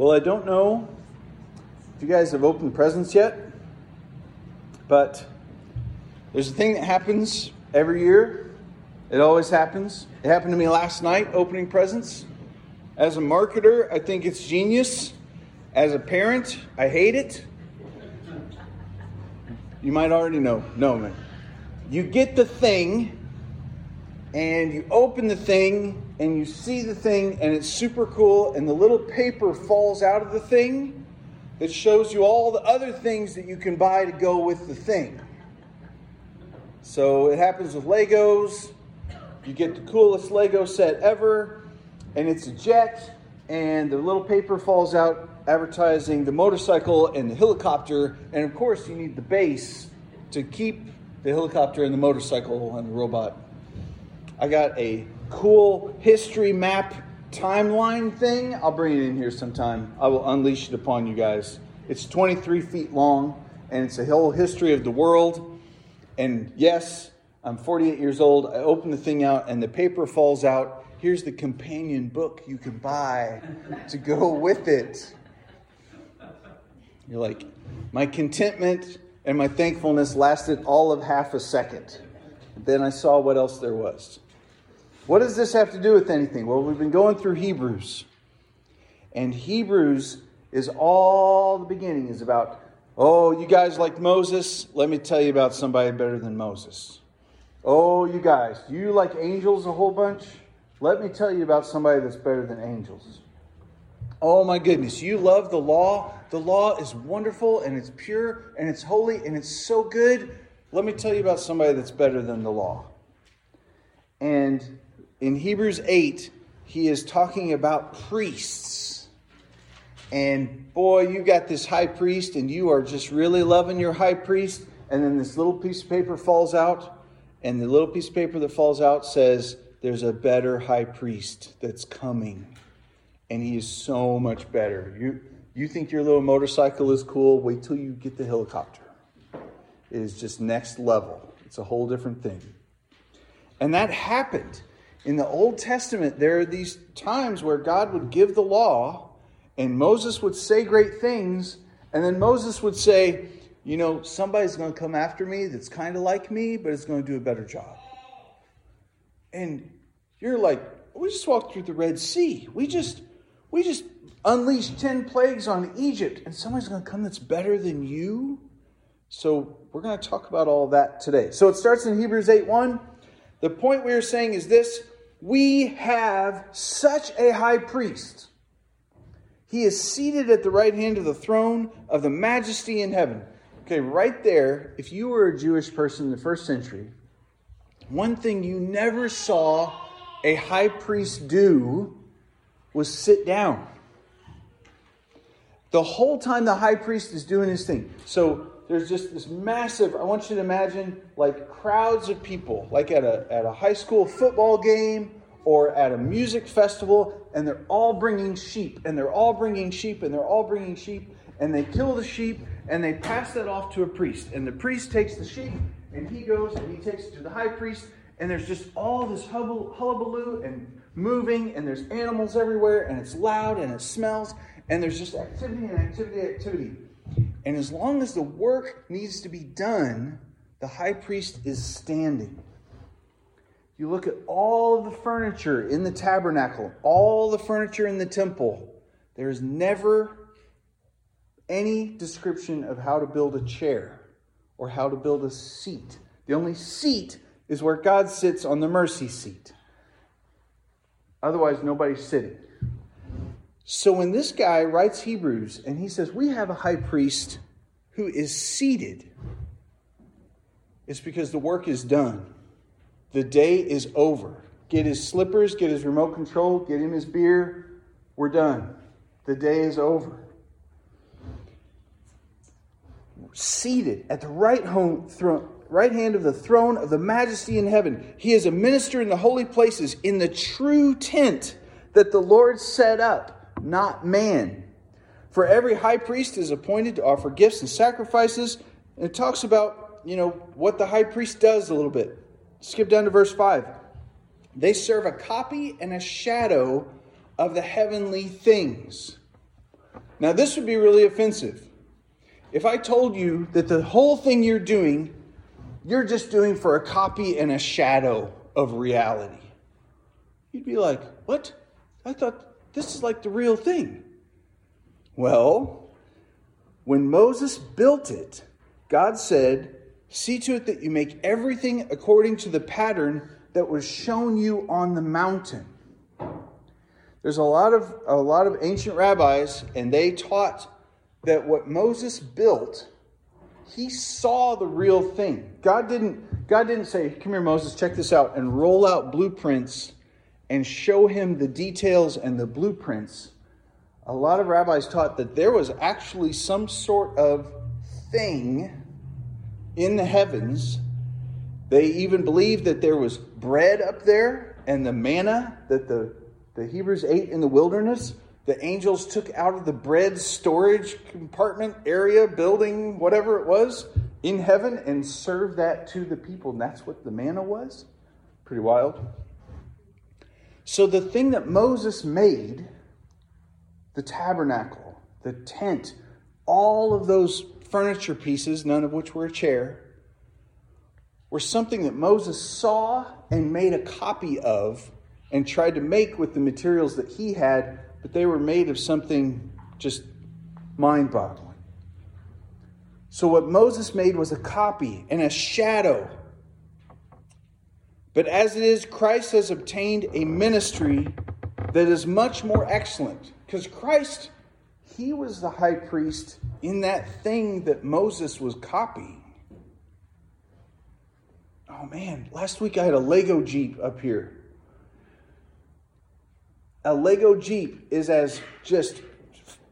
Well, I don't know if you guys have opened presents yet, but there's a thing that happens every year. It always happens. It happened to me last night opening presents. As a marketer, I think it's genius. As a parent, I hate it. You might already know. No, man. You get the thing, and you open the thing, and you see the thing, and it's super cool, and the little paper falls out of the thing that shows you all the other things that you can buy to go with the thing. So it happens with Legos. You get the coolest Lego set ever, and it's a jet, and the little paper falls out advertising the motorcycle and the helicopter, and of course, you need the base to keep the helicopter and the motorcycle and the robot. I got a cool history map timeline thing. I'll bring it in here sometime. I will unleash it upon you guys. It's 23 feet long, and it's a whole history of the world. And yes, I'm 48 years old. I open the thing out, and the paper falls out. Here's the companion book you can buy to go with it. You're like, my contentment and my thankfulness lasted all of half a second. Then I saw what else there was. What does this have to do with anything? Well, we've been going through Hebrews. And Hebrews is all the beginning is about, oh, you guys like Moses? Let me tell you about somebody better than Moses. Oh, you guys, you like angels a whole bunch? Let me tell you about somebody that's better than angels. Oh my goodness, you love the law? The law is wonderful and it's pure and it's holy and it's so good. Let me tell you about somebody that's better than the law. And in Hebrews 8, he is talking about priests. And boy, you got this high priest, and you are just really loving your high priest. And then this little piece of paper falls out, and the little piece of paper that falls out says, There's a better high priest that's coming. And he is so much better. You, you think your little motorcycle is cool? Wait till you get the helicopter. It is just next level, it's a whole different thing. And that happened. In the Old Testament, there are these times where God would give the law, and Moses would say great things, and then Moses would say, You know, somebody's going to come after me that's kind of like me, but it's going to do a better job. And you're like, We just walked through the Red Sea. We just. We just unleashed 10 plagues on Egypt, and somebody's going to come that's better than you. So, we're going to talk about all that today. So, it starts in Hebrews 8 1. The point we are saying is this we have such a high priest. He is seated at the right hand of the throne of the majesty in heaven. Okay, right there, if you were a Jewish person in the first century, one thing you never saw a high priest do was sit down. The whole time the high priest is doing his thing. So there's just this massive, I want you to imagine like crowds of people, like at a, at a high school football game or at a music festival, and they're all bringing sheep, and they're all bringing sheep, and they're all bringing sheep, and they kill the sheep, and they pass that off to a priest. And the priest takes the sheep, and he goes and he takes it to the high priest, and there's just all this hullabaloo and moving, and there's animals everywhere, and it's loud, and it smells, and there's just activity and activity, and activity. And as long as the work needs to be done, the high priest is standing. You look at all the furniture in the tabernacle, all the furniture in the temple, there is never any description of how to build a chair or how to build a seat. The only seat is where God sits on the mercy seat. Otherwise, nobody's sitting. So when this guy writes Hebrews and he says, We have a high priest who is seated, it's because the work is done. The day is over. Get his slippers, get his remote control, get him his beer. We're done. The day is over. Seated at the right, home, throne, right hand of the throne of the majesty in heaven. He is a minister in the holy places, in the true tent that the Lord set up, not man. For every high priest is appointed to offer gifts and sacrifices. And it talks about, you know, what the high priest does a little bit. Skip down to verse 5. They serve a copy and a shadow of the heavenly things. Now, this would be really offensive. If I told you that the whole thing you're doing, you're just doing for a copy and a shadow of reality, you'd be like, What? I thought this is like the real thing. Well, when Moses built it, God said, See to it that you make everything according to the pattern that was shown you on the mountain. There's a lot of a lot of ancient rabbis, and they taught that what Moses built, he saw the real thing. God didn't God didn't say, "Come here, Moses, check this out," and roll out blueprints and show him the details and the blueprints. A lot of rabbis taught that there was actually some sort of thing in the heavens. They even believed that there was bread up there and the manna that the the Hebrews ate in the wilderness, the angels took out of the bread storage compartment area, building, whatever it was, in heaven and served that to the people. And that's what the manna was. Pretty wild. So the thing that Moses made, the tabernacle, the tent, all of those furniture pieces, none of which were a chair, were something that Moses saw and made a copy of and tried to make with the materials that he had, but they were made of something just mind boggling. So, what Moses made was a copy and a shadow. But as it is, Christ has obtained a ministry that is much more excellent. Because Christ, he was the high priest in that thing that Moses was copying. Oh man, last week I had a Lego Jeep up here a Lego Jeep is as just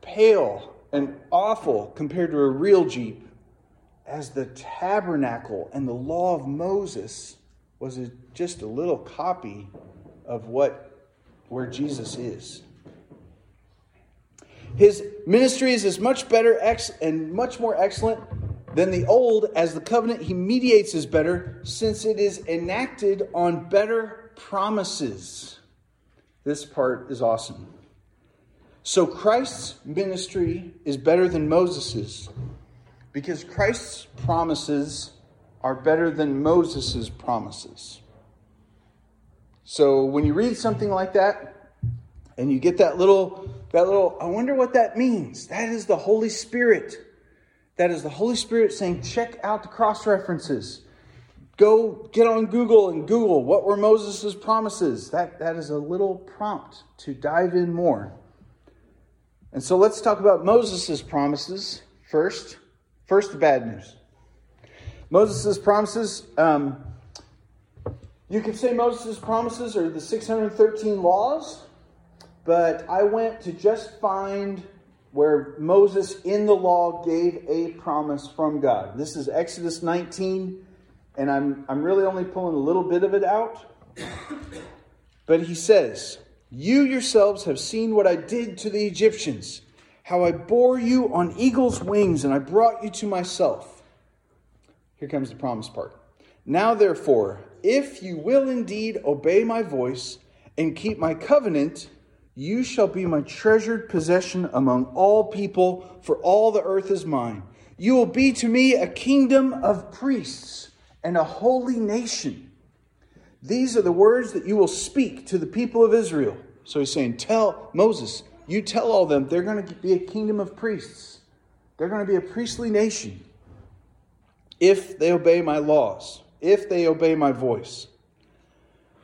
pale and awful compared to a real Jeep as the tabernacle and the law of Moses was a, just a little copy of what where Jesus is. His ministry is as much better ex, and much more excellent than the old as the covenant he mediates is better since it is enacted on better promises. This part is awesome. So Christ's ministry is better than Moses's because Christ's promises are better than Moses's promises. So when you read something like that and you get that little that little I wonder what that means. That is the Holy Spirit. That is the Holy Spirit saying check out the cross references go get on Google and Google what were Moses' promises. That, that is a little prompt to dive in more. And so let's talk about Moses' promises first. First, the bad news. Moses' promises, um, you could say Moses' promises are the 613 laws, but I went to just find where Moses in the law gave a promise from God. This is Exodus 19 and I'm, I'm really only pulling a little bit of it out. But he says, You yourselves have seen what I did to the Egyptians, how I bore you on eagle's wings, and I brought you to myself. Here comes the promise part. Now, therefore, if you will indeed obey my voice and keep my covenant, you shall be my treasured possession among all people, for all the earth is mine. You will be to me a kingdom of priests and a holy nation. These are the words that you will speak to the people of Israel. So he's saying, Tell Moses, you tell all them they're going to be a kingdom of priests. They're going to be a priestly nation if they obey my laws, if they obey my voice.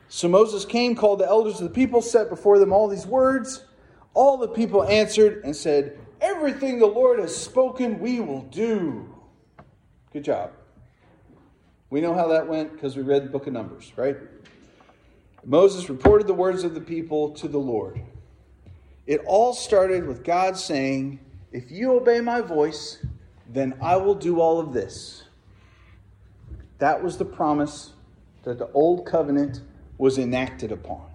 So Moses came, called the elders of the people, set before them all these words. All the people answered and said, Everything the Lord has spoken, we will do. Good job. We know how that went because we read the book of Numbers, right? Moses reported the words of the people to the Lord. It all started with God saying, If you obey my voice, then I will do all of this. That was the promise that the old covenant was enacted upon.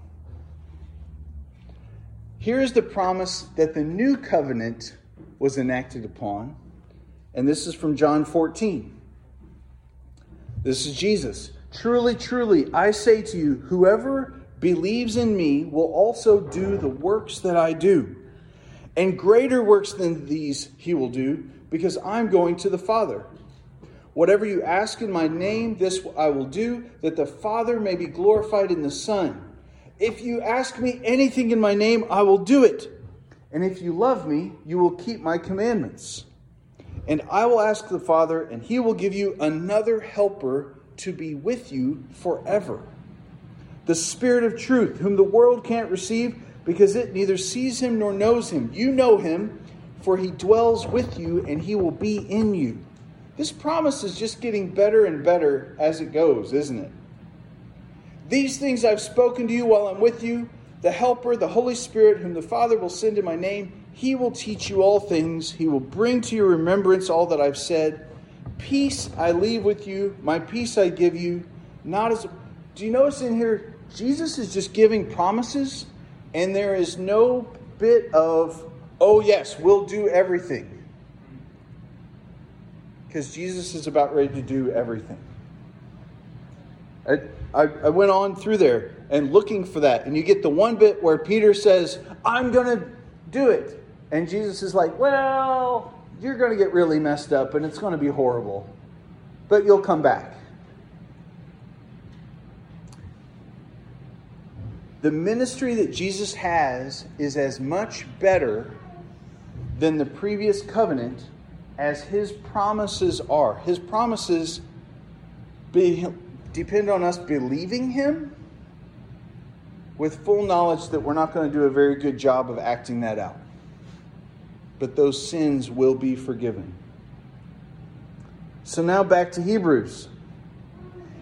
Here is the promise that the new covenant was enacted upon, and this is from John 14. This is Jesus. Truly, truly, I say to you, whoever believes in me will also do the works that I do. And greater works than these he will do, because I'm going to the Father. Whatever you ask in my name, this I will do, that the Father may be glorified in the Son. If you ask me anything in my name, I will do it. And if you love me, you will keep my commandments. And I will ask the Father, and he will give you another helper to be with you forever. The Spirit of truth, whom the world can't receive because it neither sees him nor knows him. You know him, for he dwells with you and he will be in you. This promise is just getting better and better as it goes, isn't it? These things I've spoken to you while I'm with you. The Helper, the Holy Spirit, whom the Father will send in my name, he will teach you all things. He will bring to your remembrance all that I've said. Peace I leave with you, my peace I give you. Not as. Do you notice in here, Jesus is just giving promises, and there is no bit of, oh, yes, we'll do everything. Because Jesus is about ready to do everything. I, I, I went on through there and looking for that. And you get the one bit where Peter says, I'm going to do it. And Jesus is like, Well, you're going to get really messed up and it's going to be horrible, but you'll come back. The ministry that Jesus has is as much better than the previous covenant as his promises are. His promises be, depend on us believing him with full knowledge that we're not going to do a very good job of acting that out. But those sins will be forgiven. So now back to Hebrews.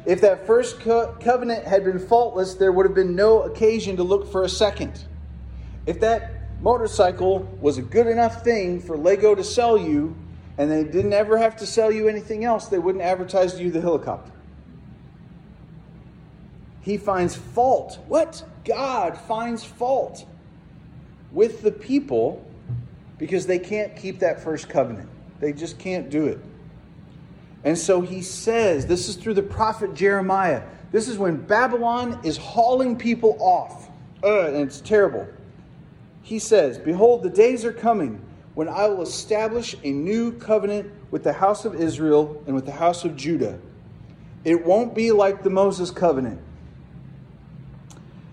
If that first co- covenant had been faultless, there would have been no occasion to look for a second. If that motorcycle was a good enough thing for Lego to sell you, and they didn't ever have to sell you anything else, they wouldn't advertise to you the helicopter. He finds fault. What? God finds fault with the people because they can't keep that first covenant. They just can't do it. And so he says, this is through the prophet Jeremiah. This is when Babylon is hauling people off. Uh, and it's terrible. He says, Behold, the days are coming when I will establish a new covenant with the house of Israel and with the house of Judah. It won't be like the Moses covenant.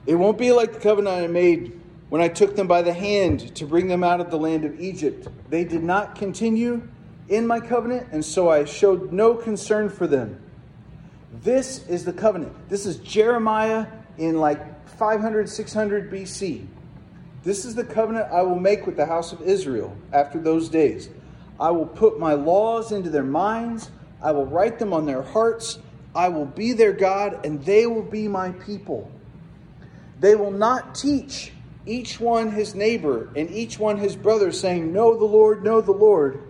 It won't be like the covenant I made when I took them by the hand to bring them out of the land of Egypt. They did not continue in my covenant, and so I showed no concern for them. This is the covenant. This is Jeremiah in like 500, 600 BC. This is the covenant I will make with the house of Israel after those days. I will put my laws into their minds, I will write them on their hearts. I will be their God, and they will be my people. They will not teach each one his neighbor and each one his brother, saying, Know the Lord, know the Lord,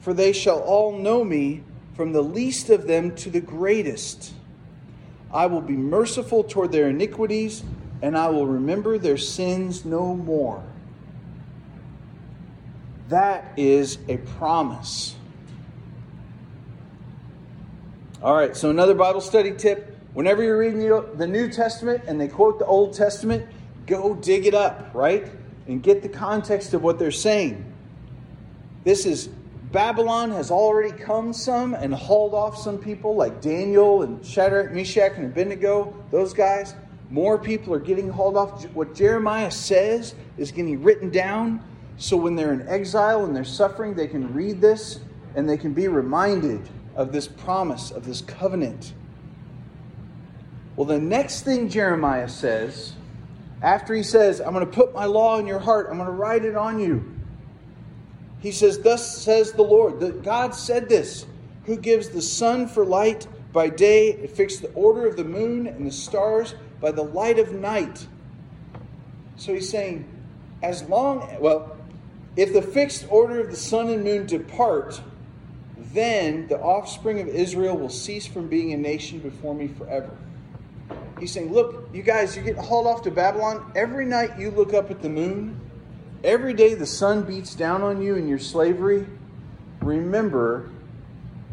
for they shall all know me, from the least of them to the greatest. I will be merciful toward their iniquities, and I will remember their sins no more. That is a promise. All right, so another Bible study tip. Whenever you're reading the New Testament and they quote the Old Testament, go dig it up, right? And get the context of what they're saying. This is Babylon has already come some and hauled off some people like Daniel and Shadrach, Meshach, and Abednego, those guys. More people are getting hauled off. What Jeremiah says is getting written down so when they're in exile and they're suffering, they can read this and they can be reminded of this promise, of this covenant. Well, the next thing Jeremiah says, after he says, I'm going to put my law in your heart, I'm going to write it on you. He says, Thus says the Lord. That God said this, who gives the sun for light by day, and fixed the order of the moon and the stars by the light of night. So he's saying, as long, well, if the fixed order of the sun and moon depart, then the offspring of Israel will cease from being a nation before me forever. He's saying, Look, you guys, you're getting hauled off to Babylon. Every night you look up at the moon, every day the sun beats down on you in your slavery. Remember,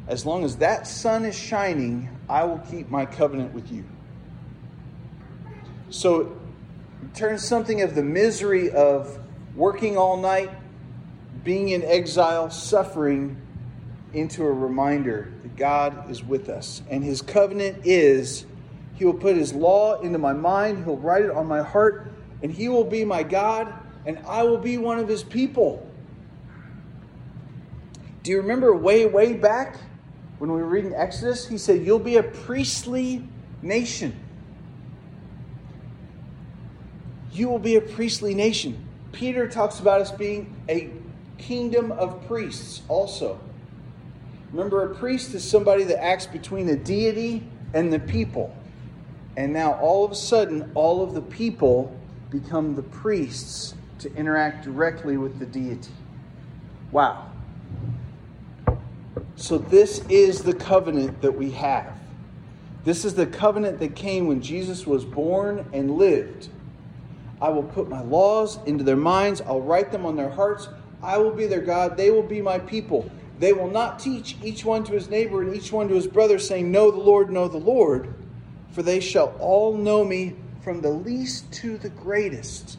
as long as that sun is shining, I will keep my covenant with you. So, turn something of the misery of working all night being in exile, suffering, into a reminder that God is with us. And his covenant is he will put his law into my mind, he'll write it on my heart, and he will be my God, and I will be one of his people. Do you remember way, way back when we were reading Exodus? He said, You'll be a priestly nation. You will be a priestly nation. Peter talks about us being a kingdom of priests also. Remember, a priest is somebody that acts between the deity and the people. And now, all of a sudden, all of the people become the priests to interact directly with the deity. Wow. So, this is the covenant that we have. This is the covenant that came when Jesus was born and lived. I will put my laws into their minds, I'll write them on their hearts. I will be their God, they will be my people. They will not teach each one to his neighbor and each one to his brother, saying, Know the Lord, know the Lord, for they shall all know me from the least to the greatest.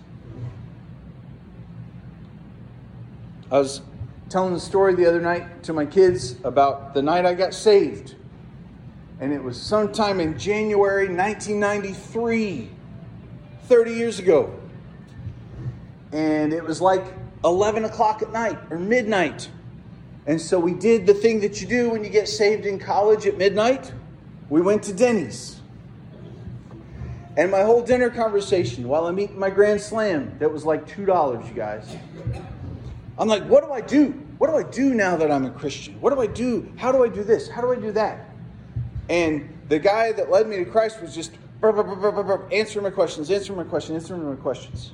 I was telling the story the other night to my kids about the night I got saved. And it was sometime in January 1993, 30 years ago. And it was like 11 o'clock at night or midnight. And so we did the thing that you do when you get saved in college at midnight. We went to Denny's. And my whole dinner conversation while I'm eating my Grand Slam, that was like $2, you guys. I'm like, what do I do? What do I do now that I'm a Christian? What do I do? How do I do this? How do I do that? And the guy that led me to Christ was just burr, burr, burr, answering my questions, answering my questions, answering my questions.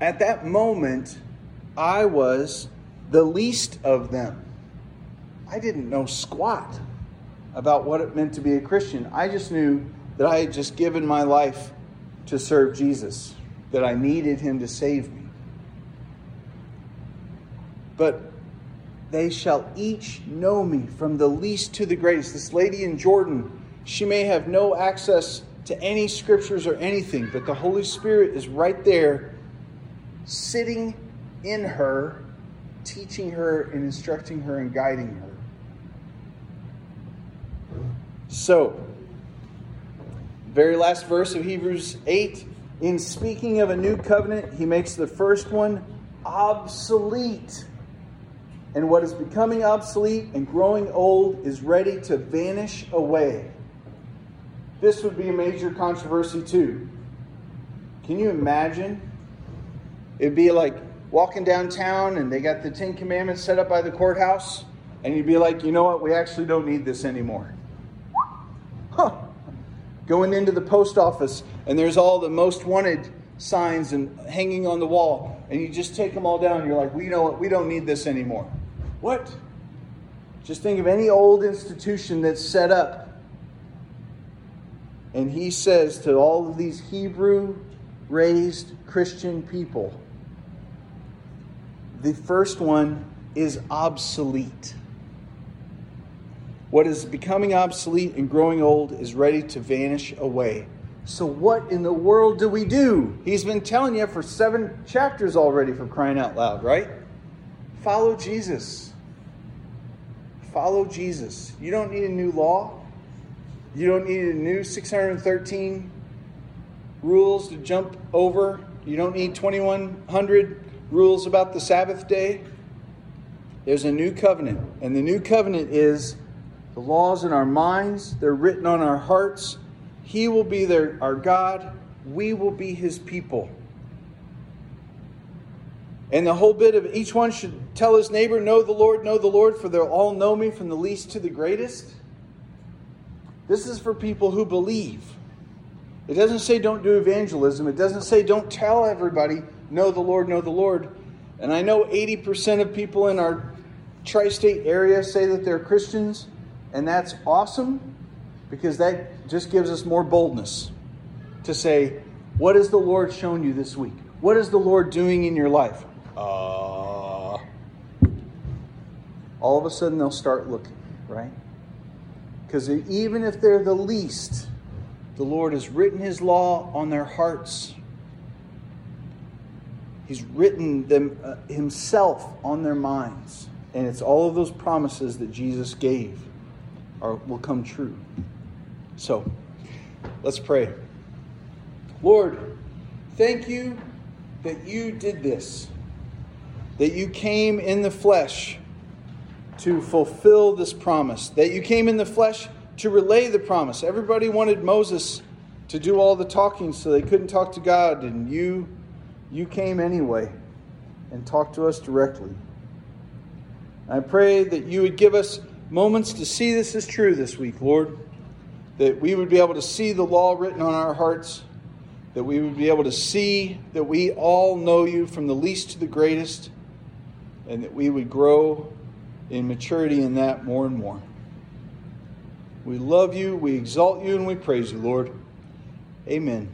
At that moment, I was the least of them. I didn't know squat about what it meant to be a Christian. I just knew that I had just given my life to serve Jesus, that I needed him to save me. But they shall each know me from the least to the greatest. This lady in Jordan, she may have no access to any scriptures or anything, but the Holy Spirit is right there, sitting in her, teaching her and instructing her and guiding her. So, very last verse of Hebrews 8 in speaking of a new covenant, he makes the first one obsolete. And what is becoming obsolete and growing old is ready to vanish away. This would be a major controversy, too. Can you imagine? It'd be like walking downtown and they got the Ten Commandments set up by the courthouse, and you'd be like, you know what? We actually don't need this anymore. Huh. Going into the post office, and there's all the most wanted signs and hanging on the wall, and you just take them all down. You're like, we know what? We don't need this anymore. What? Just think of any old institution that's set up. And he says to all of these Hebrew raised Christian people, the first one is obsolete. What is becoming obsolete and growing old is ready to vanish away. So, what in the world do we do? He's been telling you for seven chapters already for crying out loud, right? Follow Jesus. Follow Jesus. You don't need a new law. You don't need a new 613 rules to jump over. You don't need 2100 rules about the Sabbath day. There's a new covenant, and the new covenant is the laws in our minds, they're written on our hearts. He will be their, our God, we will be his people. And the whole bit of each one should tell his neighbor, Know the Lord, know the Lord, for they'll all know me from the least to the greatest. This is for people who believe. It doesn't say don't do evangelism. It doesn't say don't tell everybody, know the Lord, know the Lord. And I know 80% of people in our tri state area say that they're Christians, and that's awesome because that just gives us more boldness to say, What has the Lord shown you this week? What is the Lord doing in your life? Uh, all of a sudden they'll start looking, right? Because even if they're the least, the Lord has written His law on their hearts. He's written them uh, himself on their minds. And it's all of those promises that Jesus gave are, will come true. So, let's pray. Lord, thank you that you did this, that you came in the flesh to fulfill this promise, that you came in the flesh to relay the promise. Everybody wanted Moses to do all the talking so they couldn't talk to God, and you you came anyway and talked to us directly. I pray that you would give us moments to see this is true this week, Lord. That we would be able to see the law written on our hearts. That we would be able to see that we all know you from the least to the greatest. And that we would grow in maturity in that more and more. We love you, we exalt you, and we praise you, Lord. Amen.